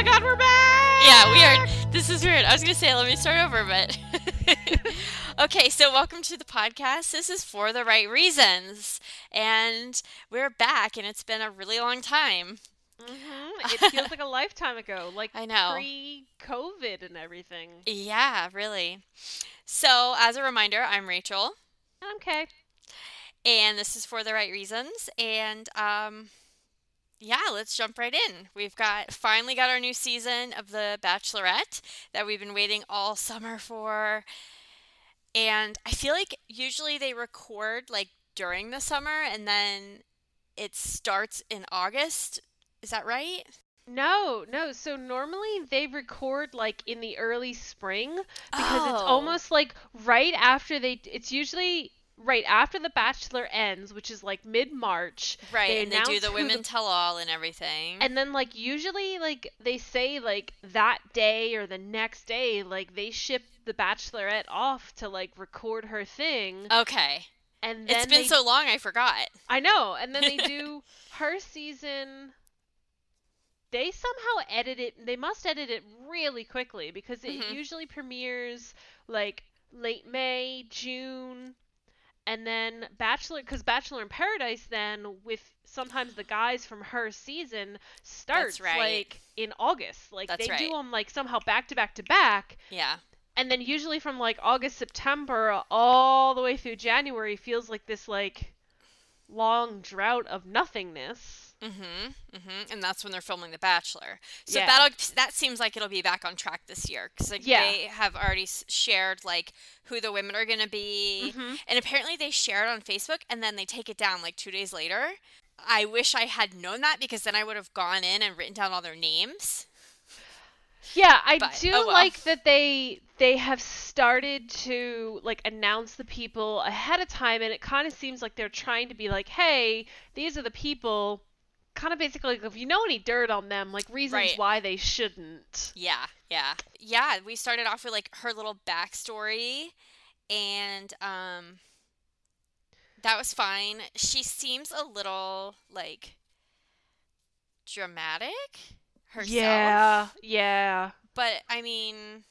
my god, we're back! Yeah, we are. This is weird. I was gonna say, let me start over, but. okay, so welcome to the podcast. This is for the right reasons. And we're back, and it's been a really long time. Mm-hmm. It feels like a lifetime ago, like I know. pre-COVID and everything. Yeah, really. So, as a reminder, I'm Rachel, Okay. and this is for the right reasons. And um, yeah, let's jump right in. We've got finally got our new season of The Bachelorette that we've been waiting all summer for. And I feel like usually they record like during the summer and then it starts in August. Is that right? No, no. So normally they record like in the early spring because it's Oh. almost like right after they. It's usually right after the Bachelor ends, which is like mid-March. Right, They and they do the women the- tell all and everything. And then like usually like they say like that day or the next day like they ship the Bachelorette off to like record her thing. okay. And then It's been they so long I forgot. I know. And then they do her season. They somehow edit it. They must edit it really quickly because it Mhm. usually premieres like late May, June, and then Bachelor. Because Bachelor in Paradise, then with sometimes the guys from her season starts right. like in August. Like That's they do them like somehow back to back to back. Yeah. And then usually from like August, September, all the way through January feels like this like long drought of nothingness. Mhm. Mhm. And that's when they're filming The Bachelor. So Yeah. that'll that seems like it'll be back on track this year cuz like Yeah. they have already shared like who the women are going to be. Mhm. And apparently they share it on Facebook and then they take it down like 2 days later. I wish I had known that because then I would have gone in and written down all their names. Yeah, I But- do oh well. like that they they have started to like announce the people ahead of time and it kind of seems like they're trying to be like, "Hey, these are the people." Kind of basically like if you know any dirt on them, like reasons Right. why they shouldn't. Yeah, yeah. Yeah, we started off with like her little backstory and um that was fine. She seems a little like dramatic herself. Yeah, yeah. But I mean,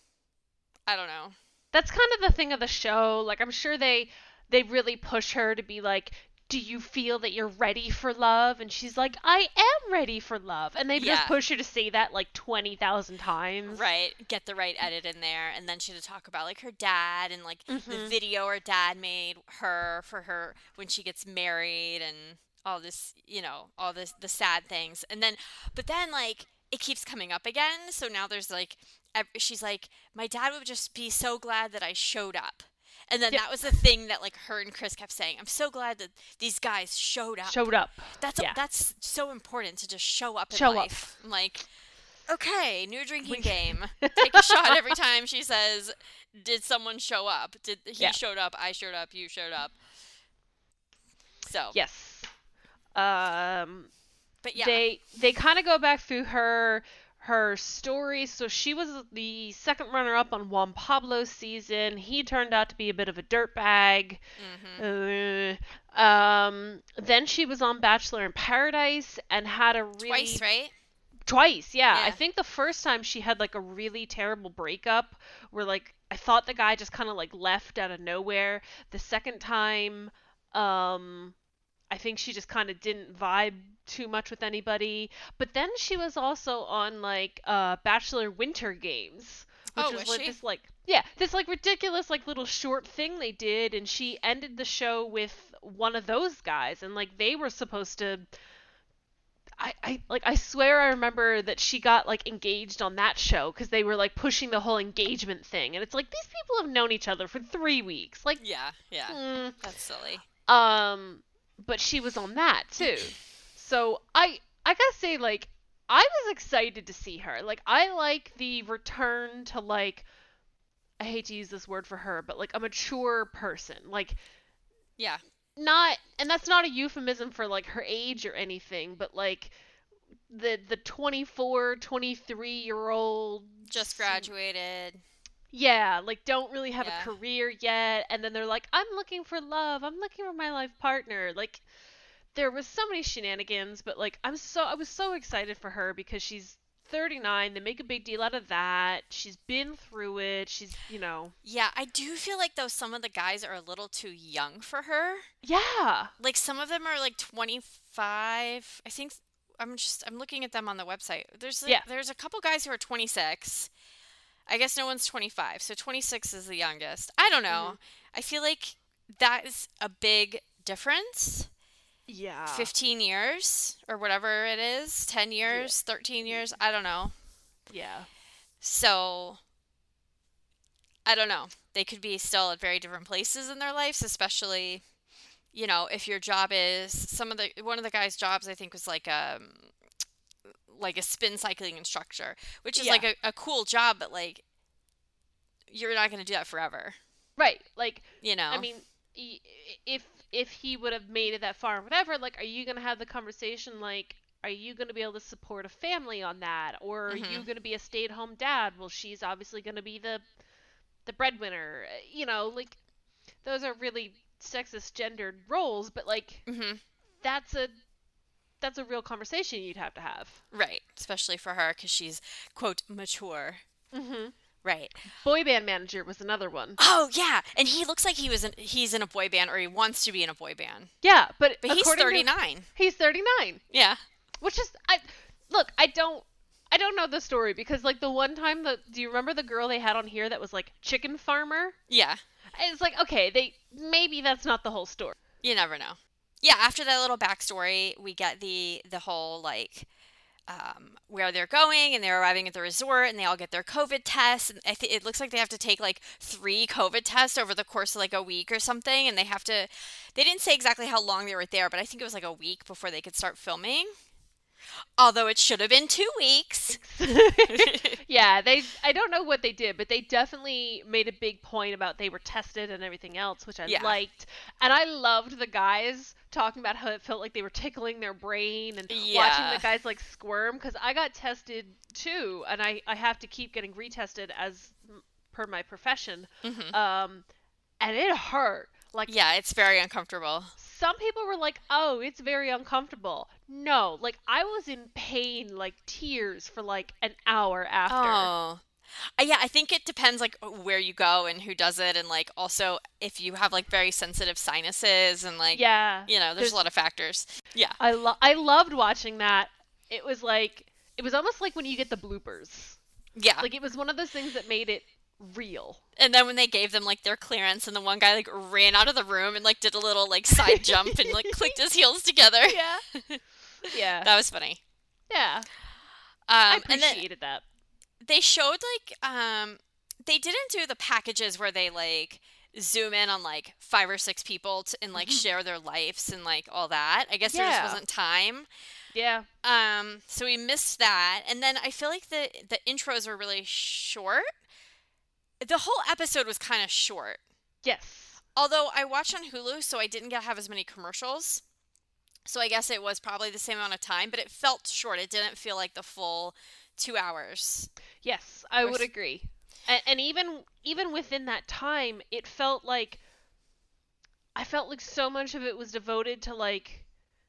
I don't know. that's kind of the thing of the show. Like I'm sure they they really push her to be like, "Do you feel that you're ready for love?" And she's like, "I am ready for love." And they Yeah. just push her to say that like 20,000 times. Right, get the right edit in there and then she to talk about like her dad and like the Mhm. video her dad made her for her when she gets married and all this, you know, all this the sad things. And then but then like it keeps coming up again, so now there's like she's like my dad would just be so glad that I showed up. And then Yep. that was the thing that like her and Chris kept saying. I'm so glad that these guys showed up. Showed up. That's yeah. that's so important to just show up in Show up. life. I'm like, okay, new drinking We- game. Take a shot every time she says, "Did someone show up? Did he Yeah. showed up? I showed up. You showed up." So, Yes. Um but yeah, they they kind of go back through her her story. So she was the second runner up on Juan Pablo's season. He turned out to be a bit of a dirtbag. hmm Uh, um, then she was on Bachelor in Paradise and had a really twice, right? twice. Yeah. I think the first time she had like a really terrible breakup where like I thought the guy just kind of like left out of nowhere. The second time, um, I think she just kind of didn't vibe too much with anybody. But then she was also on like uh Bachelor Winter Games. Which Oh, was, was like she? this like yeah, this like ridiculous like little short thing they did and she ended the show with one of those guys and like they were supposed to I, I like I swear I remember that she got like engaged on that show because they were like pushing the whole engagement thing and it's like these people have known each other for three weeks like Yeah, yeah. mm, That's silly. um but she was on that too. So I I gotta say like I was excited to see her. Like I like the return to like I hate to use this word for her but like a mature person. Like Yeah, not and that's not a euphemism for like her age or anything but like the the 24 23 year old just graduated. Yeah like don't really have Yeah. a career yet and then they're like i'm looking for love i'm looking for my life partner like there was so many shenanigans but like i'm so i was so excited for her because she's 39. They make a big deal out of that. She's been through it. She's, you know. Yeah, I do feel like though some of the guys are a little too young for her. Yeah. Like some of them are like 25. I think I'm just I'm looking at them on the website. There's like, Yeah. there's a couple guys who are 26. I guess no one's 25. So 26 is the youngest. I don't know. I feel like that is a big difference. Yeah. 15 years or whatever it is, 10 years, 13 years, I don't know. Yeah. So I don't know. They could be still at very different places in their lives, especially you know, if your job is some of the one of the guys' jobs I think was like um like a spin cycling instructor, which is Yeah. like a, a cool job, but like you're not going to do that forever, Right. Like, you know. I mean, if if he would have made it that far or whatever, like, are you gonna have the conversation like, are you gonna be able to support a family on that, or are you Mhm. gonna be a stay-at-home dad? Well, she's obviously gonna be the the breadwinner. Uh, You know, like, those are really sexist gendered roles, but like, mhm. that's a that's a real conversation you'd have to have. Right, especially for her cuz she's quote mature. Mm-hmm. Right. Boy band manager was another one. Oh yeah, and he looks like he was in, he's in a boy band or he wants to be in a boy band. Yeah, but But he's to- 39. he's 39. Yeah. Which is I look, I don't I don't know the story because like the one time that do you remember the girl they had on here that was like chicken farmer? Yeah. It's like okay, they maybe that's not the whole story. You never know. Yeah, after that little backstory, we get the the whole like um, where they're going, and they're arriving at the resort, and they all get their COVID tests. And th- it looks like they have to take like three COVID tests over the course of like a week or something, and they have to. They didn't say exactly how long they were there, but I think it was like a week before they could start filming. Although it should have been two weeks. yeah, they I don't know what they did, but they definitely made a big point about they were tested and everything else, which I Yeah. liked. And I loved the guys talking about how it felt like they were tickling their brain and watching the guys like squirm because I got tested too, and I I have to keep getting retested as per my profession. Mhm. Um, and it hurt. Like Yeah, it's very uncomfortable. Some people were like, "Oh, it's very uncomfortable." No, like I was in pain, like tears for like an hour after. Oh. Uh, yeah, I think it depends like where you go and who does it and like also if you have like very sensitive sinuses and like yeah. you know, there's, there's- a lot of factors. Yeah. I lo- I loved watching that. It was like it was almost like when you get the bloopers. Yeah. Like it was one of those things that made it real. and then when they gave them like their clearance and the one guy like ran out of the room and like did a little like side jump and like clicked his heels together. Yeah. Yeah. That was funny. yeah. Um I appreciated that. they showed like um they didn't do the packages where they like zoom in on like five or six people to, and like share their lives and like all that. I guess there just wasn't time. Yeah. Um, so we missed that, and then I feel like the the intros were really short. The whole episode was kind of short. Yes. Although I watched on Hulu, so I didn't get have as many commercials. So I guess it was probably the same amount of time, but it felt short. It didn't feel like the full two hours. Yes, I would s- agree. And, and even even within that time, it felt like I felt like so much of it was devoted to like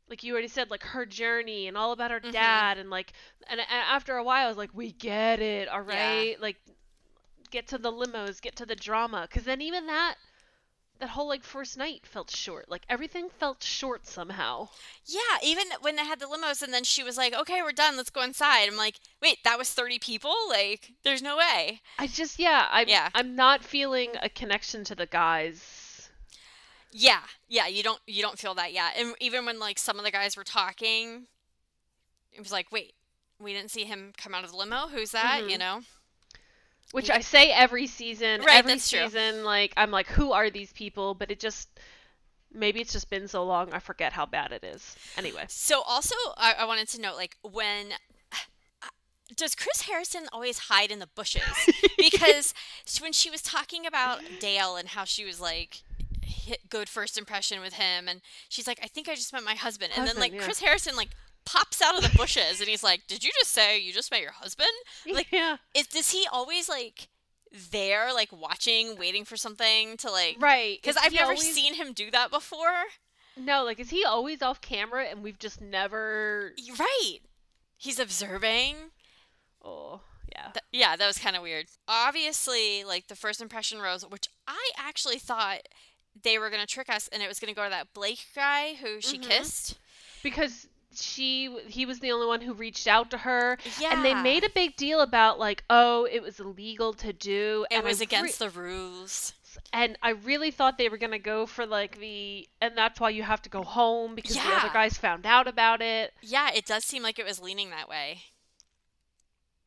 like you already said like her journey and all about her Mhm. dad and like and, and after a while I was like we get it, all right? Like get to the limos, get to the drama cuz then even that that whole like first night felt short. Like everything felt short somehow. Yeah, even when they had the limos, and then she was like, "Okay, we're done. Let's go inside." I'm like, "Wait, that was 30 people? Like, there's no way." I just yeah, I'm Yeah. I'm not feeling a connection to the guys. Yeah, yeah, you don't you don't feel that yet. And even when like some of the guys were talking, it was like, "Wait, we didn't see him come out of the limo. Who's that?" Mhm. You know? Which I say every season, Right, every that's true. season, like I'm like, who are these people? But it just maybe it's just been so long, I forget how bad it is. Anyway, So also, I, I wanted to note, like, when does Chris Harrison always hide in the bushes? Because when she was talking about Dale and how she was like good first impression with him, and she's like, I think I just met my husband, and then like yeah. Chris Harrison like pops out of the bushes, and he's like, Did you just say you just met your husband? Like, yeah, Is does he always like there, like watching, waiting for something to like? right. Because I've never always- seen him do that before. No, like is he always off camera and we've just never? Right. He's observing. Oh, yeah. Th- yeah, that was kind of weird. Obviously, like the first impression rose, which I actually thought they were gonna trick us, and it was gonna go to that Blake guy who she Mhm. kissed. because she he was the only one who reached out to her Yeah, and they made a big deal about like oh it was illegal to do it and was I against the rules. and I really thought they were going to go for like the and that's why you have to go home because the other guys found out about it Yeah, it does seem like it was leaning that way.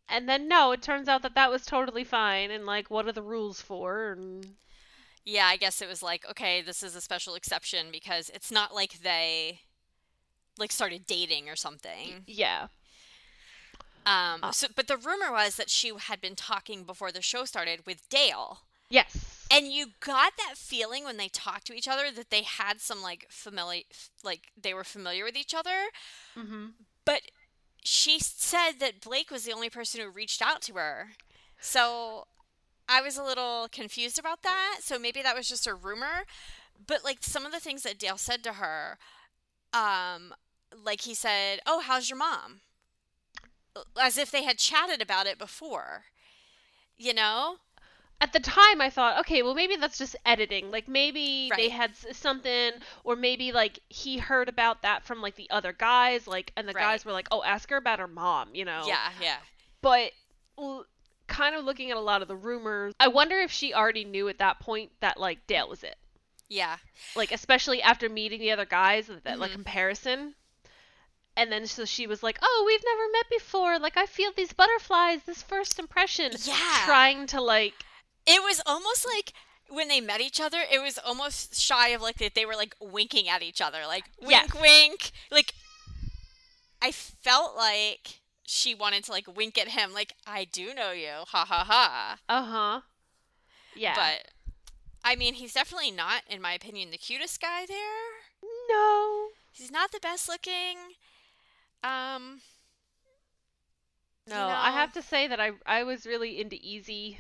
and then no it turns out that that was totally fine and like what are the rules for and Yeah, I guess it was like, okay, this is a special exception because it's not like they like started dating or something. yeah Um, Uh. so, but the rumor was that she had been talking before the show started with Dale. yes And you got that feeling when they talked to each other that they had some like familiar, like they were familiar with each other. mm-hmm. But she said that Blake was the only person who reached out to her. So I was a little confused about that. So maybe that was just a rumor. But like some of the things that Dale said to her, um, like he said, "Oh, how's your mom?" As if they had chatted about it before. You know? at the time I thought, okay, well maybe that's just editing. Like maybe they had something, or maybe like he heard about that from like the other guys, like, and the Right. guys were like, oh, ask her about her mom, you know? Yeah, yeah. But kind of looking at a lot of the rumors, I wonder if she already knew at that point that like Dale was it. Yeah. Like especially after meeting the other guys, that like Mhm. comparison. And then so she was like, "Oh, we've never met before. Like I feel these butterflies, this first impression." Yeah. Trying to like It was almost like when they met each other, it was almost shy of like that they were like winking at each other, like wink, Yes. wink. Like I felt like she wanted to like wink at him, like I do know you, ha ha ha. Uh huh. Yeah. But I mean, he's definitely not, in my opinion, the cutest guy there. no. He's not the best looking. Um. you No, I have to say that I I was really into Eazy.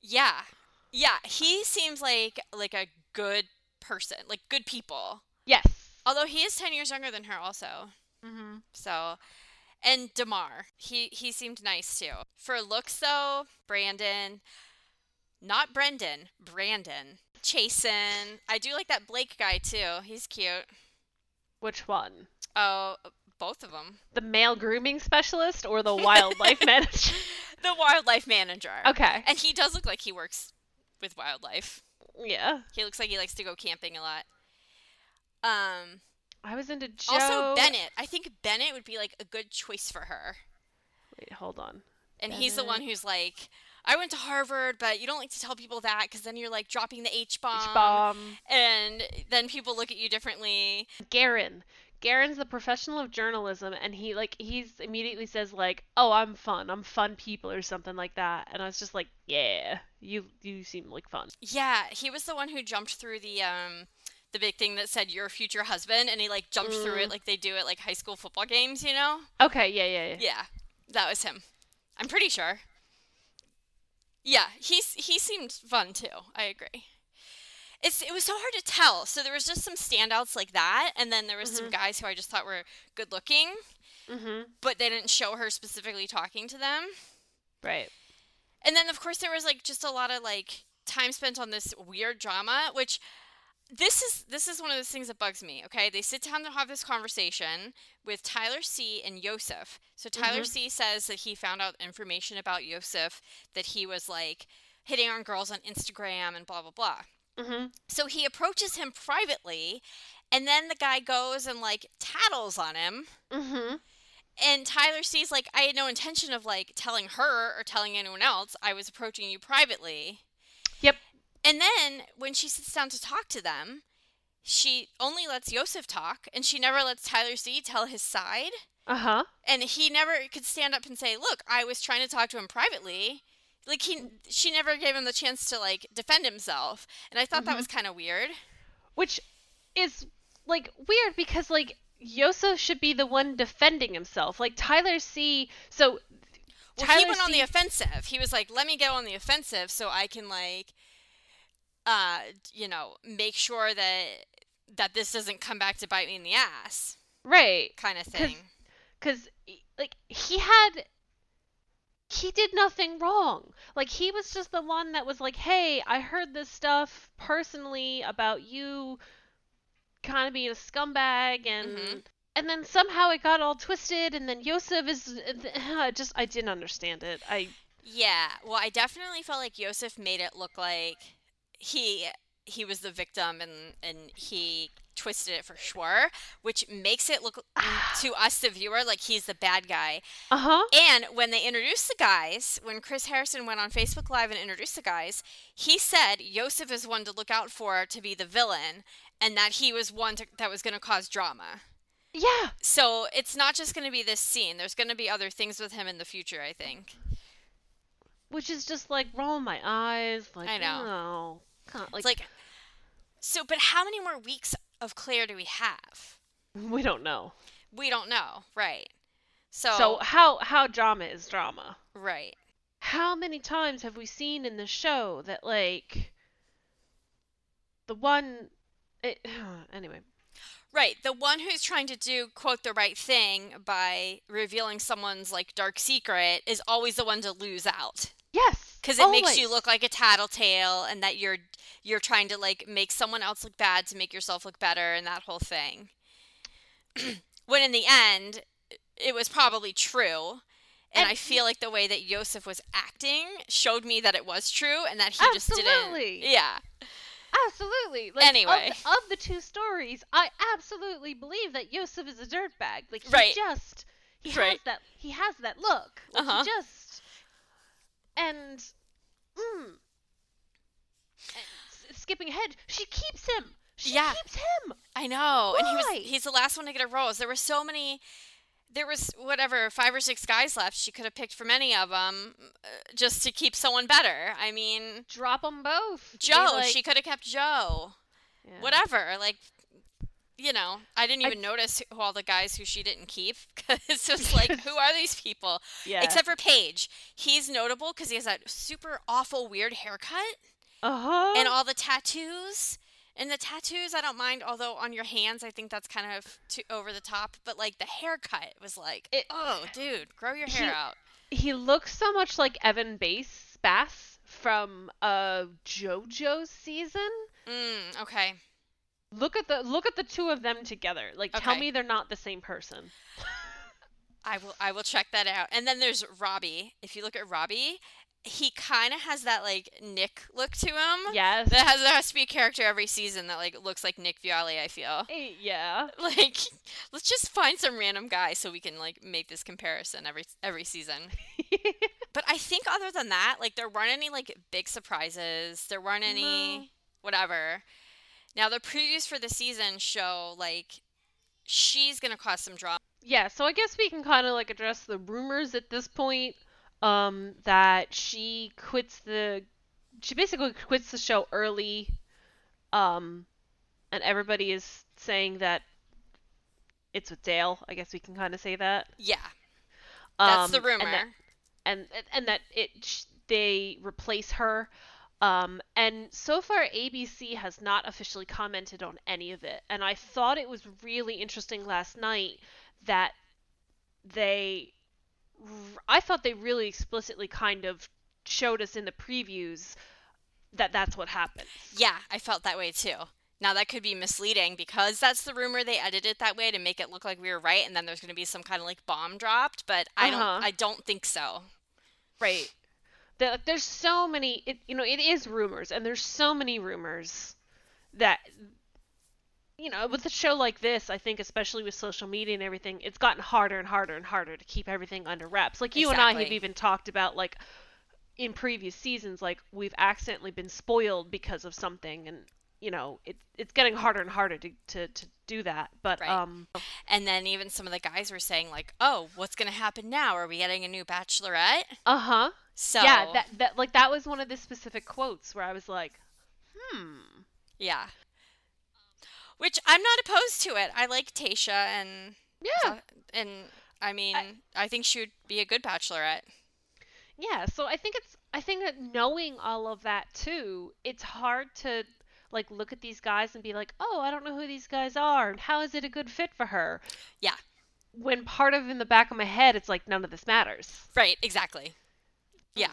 Yeah, yeah. He seems like like a good person, like good people. Yes. Although he is ten years younger than her, also. Mm-hmm. So, and Demar, he he seemed nice too. For looks though, Brandon, not Brendan, Brandon, Chasen. I do like that Blake guy too. He's cute. Which one? Oh, both of them. The male grooming specialist or the wildlife manager? The wildlife manager. Okay. And he does look like he works with wildlife. Yeah. He looks like he likes to go camping a lot. Um. I was into Joe. Also, Bennett. I think Bennett would be like a good choice for her. Wait, hold on. And he's the one who's like, I went to Harvard, but you don't like to tell people that because then you're like dropping the H bomb. Bomb. And then people look at you differently. Garin. Garin's the professional of journalism, and he like he's immediately says like, "Oh, I'm fun. I'm fun people" or something like that. And I was just like, "Yeah, you you seem like fun." Yeah, he was the one who jumped through the um the big thing that said your future husband and he like jumped through Mm. it like they do at like high school football games, you know? Okay. Yeah. Yeah. Yeah. Yeah, that was him. I'm pretty sure. Yeah, he's he seemed fun too. I agree. It's it was so hard to tell. So there was just some standouts like that, and then there was some Mhm. guys who I just thought were good looking, Mm-hmm. but they didn't show her specifically talking to them. Right. And then of course there was like just a lot of like time spent on this weird drama, which this is this is one of those things that bugs me. Okay, they sit down to have this conversation with Tyler C and Yosef. So Tyler Mhm. C says that he found out information about Yosef that he was like hitting on girls on Instagram and blah blah blah. Mm-hmm. So he approaches him privately, and then the guy goes and like tattles on him. Mm-hmm. And Tyler sees like I had no intention of like telling her or telling anyone else. I was approaching you privately. Yep. And then when she sits down to talk to them, she only lets Yosef talk and she never lets Tyler C tell his side. Uh huh. And he never could stand up and say, "Look, I was trying to talk to him privately." Like he she never gave him the chance to like defend himself. And I thought that Mhm. was kind of weird. Which is like weird because like Yosa should be the one defending himself. Like Tyler C. So Well, Tyler he went on the offensive. He was like, "Let me go on the offensive so I can like, uh, you know, make sure that that this doesn't come back to bite me in the ass." right Kind of thing. because like he had he did nothing wrong. Like he was just the one that was like, "Hey, I heard this stuff personally about you kind of being a scumbag and Mhm. and then somehow it got all twisted and then Yosef is I just I didn't understand it. I Yeah, well, I definitely felt like Yosef made it look like he he was the victim and and he twisted it for sure, which makes it look to us the viewer like he's the bad guy. uh-huh. And when they introduced the guys, when Chris Harrison went on Facebook Live and introduced the guys, he said Yosef is one to look out for to be the villain, and that he was one to, that was going to cause drama. Yeah. So it's not just going to be this scene. There's going to be other things with him in the future, I think. Which is just like rolling my eyes like I know. No. God, It's like, so, but how many more weeks of Clare do we have? we don't know. We don't know, right? So, So how how drama is drama? right. How many times have we seen in the show that like the one it, anyway. Right, the one who's trying to do quote the right thing by revealing someone's like dark secret is always the one to lose out Yes. because it makes you look like a tattletale and that you're you're trying to like make someone else look bad to make yourself look better and that whole thing. when in the end, it was probably true. And, And- I feel like the way that Yosef was acting showed me that it was true and that he just didn't. Yeah. Absolutely. Like, Anyway. of, of the two stories, I absolutely believe that Yosef is a dirtbag. Like he Right. just he has that he has that look. Like, Uh-huh. He just and mm, and skipping ahead, she keeps him. She Yeah. keeps him. I know. And he Why? was he's the last one to get a rose. There were so many there was whatever five or six guys left. She could have picked from any of them uh, just to keep someone better. I mean, Drop them both. Joe, like- she could have kept Joe. Yeah. Whatever. Like you know, I didn't even notice who, all the guys who she didn't keep because it's just like, who are these people? Yeah. Except for Paige. He's notable because he has that super awful weird haircut uh huh. and all the tattoos. And the tattoos, I don't mind. Although on your hands, I think that's kind of too over the top. But like the haircut was like, It- oh, dude, grow your He- hair out. he looks so much like Evan Bass Bass from uh JoJo's season. Mm, okay. Look at the look at the two of them together. Like tell me they're not the same person. I will. I will check that out. And then there's Robbie. If you look at Robbie, he kind of has that like Nick look to him. Yes. That has there has to be a character every season that like looks like Nick Viall. I feel Eh, yeah. like let's just find some random guy so we can like make this comparison every every season. But I think other than that, like there weren't any like big surprises. There weren't any No. whatever. Now the previews for the season show like she's gonna cause some drama. yeah, so I guess we can kind of like address the rumors at this point um that she quits the she basically quits the show early um and everybody is saying that it's with Dale. I guess we can kind of say that. Yeah, that's Um, the rumor. And that, and, and that it they replace her. Um, and so far, ABC has not officially commented on any of it. And I thought it was really interesting last night that they. I thought they really explicitly kind of showed us in the previews that that's what happened. Yeah, I felt that way too. Now that could be misleading because that's the rumor. They edited it that way to make it look like we were right, and then there's going to be some kind of like bomb dropped. But I don't. Uh-huh. I don't think so. Right. The, there's so many, it, you know, it is rumors, and there's so many rumors that, you know, with a show like this, I think, especially with social media and everything, it's gotten harder and harder and harder to keep everything under wraps. Like you and I have even talked about, like, in previous seasons, like, we've accidentally been spoiled because of something, and, you know, it, it's getting harder and harder to, to, to do that. But, Right. um, And then even some of the guys were saying like, "Oh, what's going to happen now? Are we getting a new Bachelorette?" uh huh. So Yeah, that, that, like, that was one of the specific quotes where I was like, hmm. yeah. Which I'm not opposed to it. I like Tayshia and Yeah. and I mean, I, think she would be a good Bachelorette. Yeah, so I think it's I think that knowing all of that too, it's hard to like look at these guys and be like, "Oh, I don't know who these guys are. and How is it a good fit for her?" Yeah. When part of in the back of my head it's like none of this matters. Right, exactly. Yeah.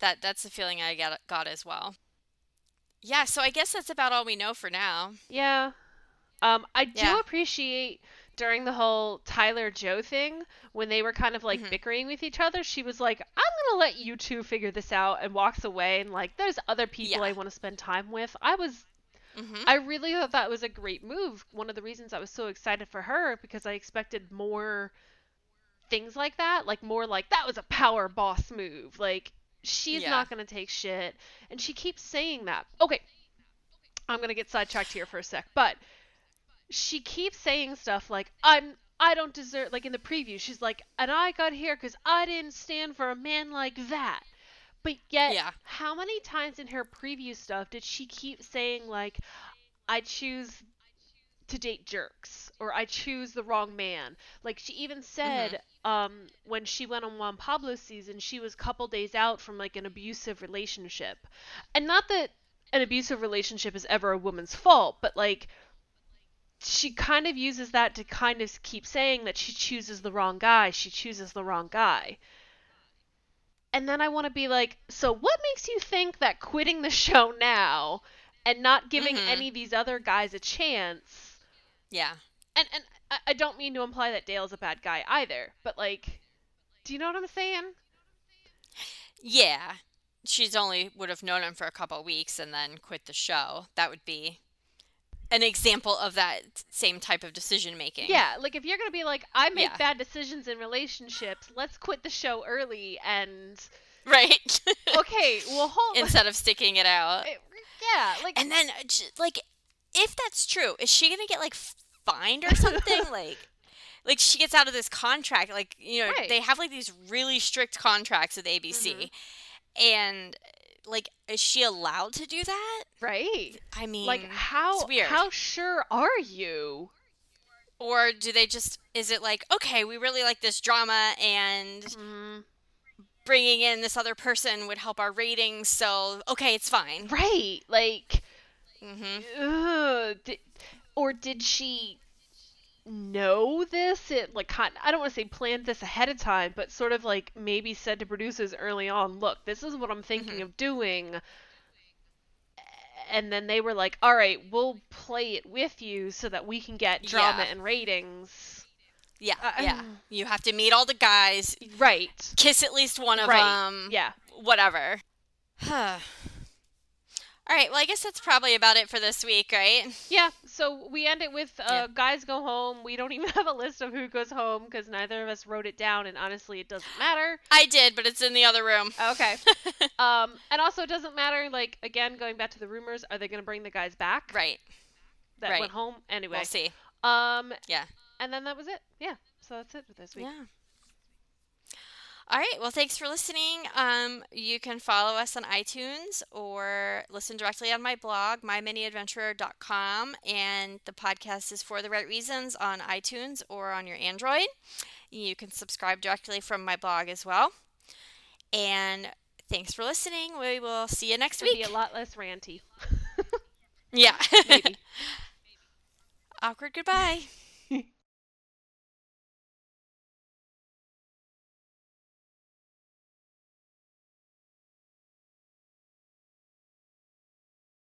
That that's the feeling I got got as well. Yeah, so I guess that's about all we know for now. Yeah. Um, I do Yeah. appreciate during the whole Tyler Joe thing when they were kind of like Mhm. bickering with each other. She was like, "I'm gonna let you two figure this out," and walks away. And like, there's other people Yeah. I want to spend time with. I was, Mhm. I really thought that was a great move. One of the reasons I was so excited for her because I expected more things like that, like more like that was a power boss move. Like she's Yeah. not gonna take shit, and she keeps saying that. Okay, I'm gonna get sidetracked here for a sec, but she keeps saying stuff like I'm I don't deserve like in the preview she's like and I got here cuz I didn't stand for a man like that. But yet Yeah. how many times in her preview stuff did she keep saying like I choose to date jerks or I choose the wrong man. Like she even said um when she went on Juan Pablo's season she was a couple days out from like an abusive relationship. And not that an abusive relationship is ever a woman's fault, but like she kind of uses that to kind of keep saying that she chooses the wrong guy, she chooses the wrong guy. And then I want to be like, so what makes you think that quitting the show now and not giving Mhm. any of these other guys a chance Yeah. and and I- I don't mean to imply that Dale's a bad guy either, but like do you know what I'm saying? Yeah. She's only would have known him for a couple weeks and then quit the show. That would be an example of that same type of decision making. Yeah, like if you're going to be like I make Yeah. bad decisions in relationships, let's quit the show early and Right. okay, well hold Instead of sticking it out. It- yeah, like And then, like, if that's true, is she gonna get like fined or something? like, like she gets out of this contract. Like, you know, Right. they have like these really strict contracts with ABC, Mhm. and like, is she allowed to do that? right? I mean, Like how how sure are you? or do they just? Is it like, okay, we really like this drama, and Mm, bringing in this other person would help our ratings, so okay, it's fine. right. Like hmm ugh, or did she know this it like i don't want to say planned this ahead of time but sort of like maybe said to producers early on look this is what i'm thinking Mhm. of doing and then they were like all right we'll play it with you so that we can get drama Yeah. and ratings Yeah, Uh, yeah. You have to meet all the guys, right kiss at least one of right them. yeah whatever. All right, well, I guess that's probably about it for this week, right? yeah so we end it with uh, Yeah. guys go home we don't even have a list of who goes home because neither of us wrote it down and honestly it doesn't matter I did, but it's in the other room. Okay. um, and also, it doesn't matter. Like again, going back to the rumors, are they going to bring the guys back right. that right. went home anyway? We'll see. Um, Yeah. and then that was it. Yeah. So that's it for this week. Yeah. All right. Well, thanks for listening. Um, you can follow us on iTunes or listen directly on my blog, myminiadventurer.com. And the podcast is For the Right Reasons on iTunes or on your Android. You can subscribe directly from my blog as well. And thanks for listening. We will see you next It'll be a lot less ranty. Yeah. Maybe. Awkward goodbye.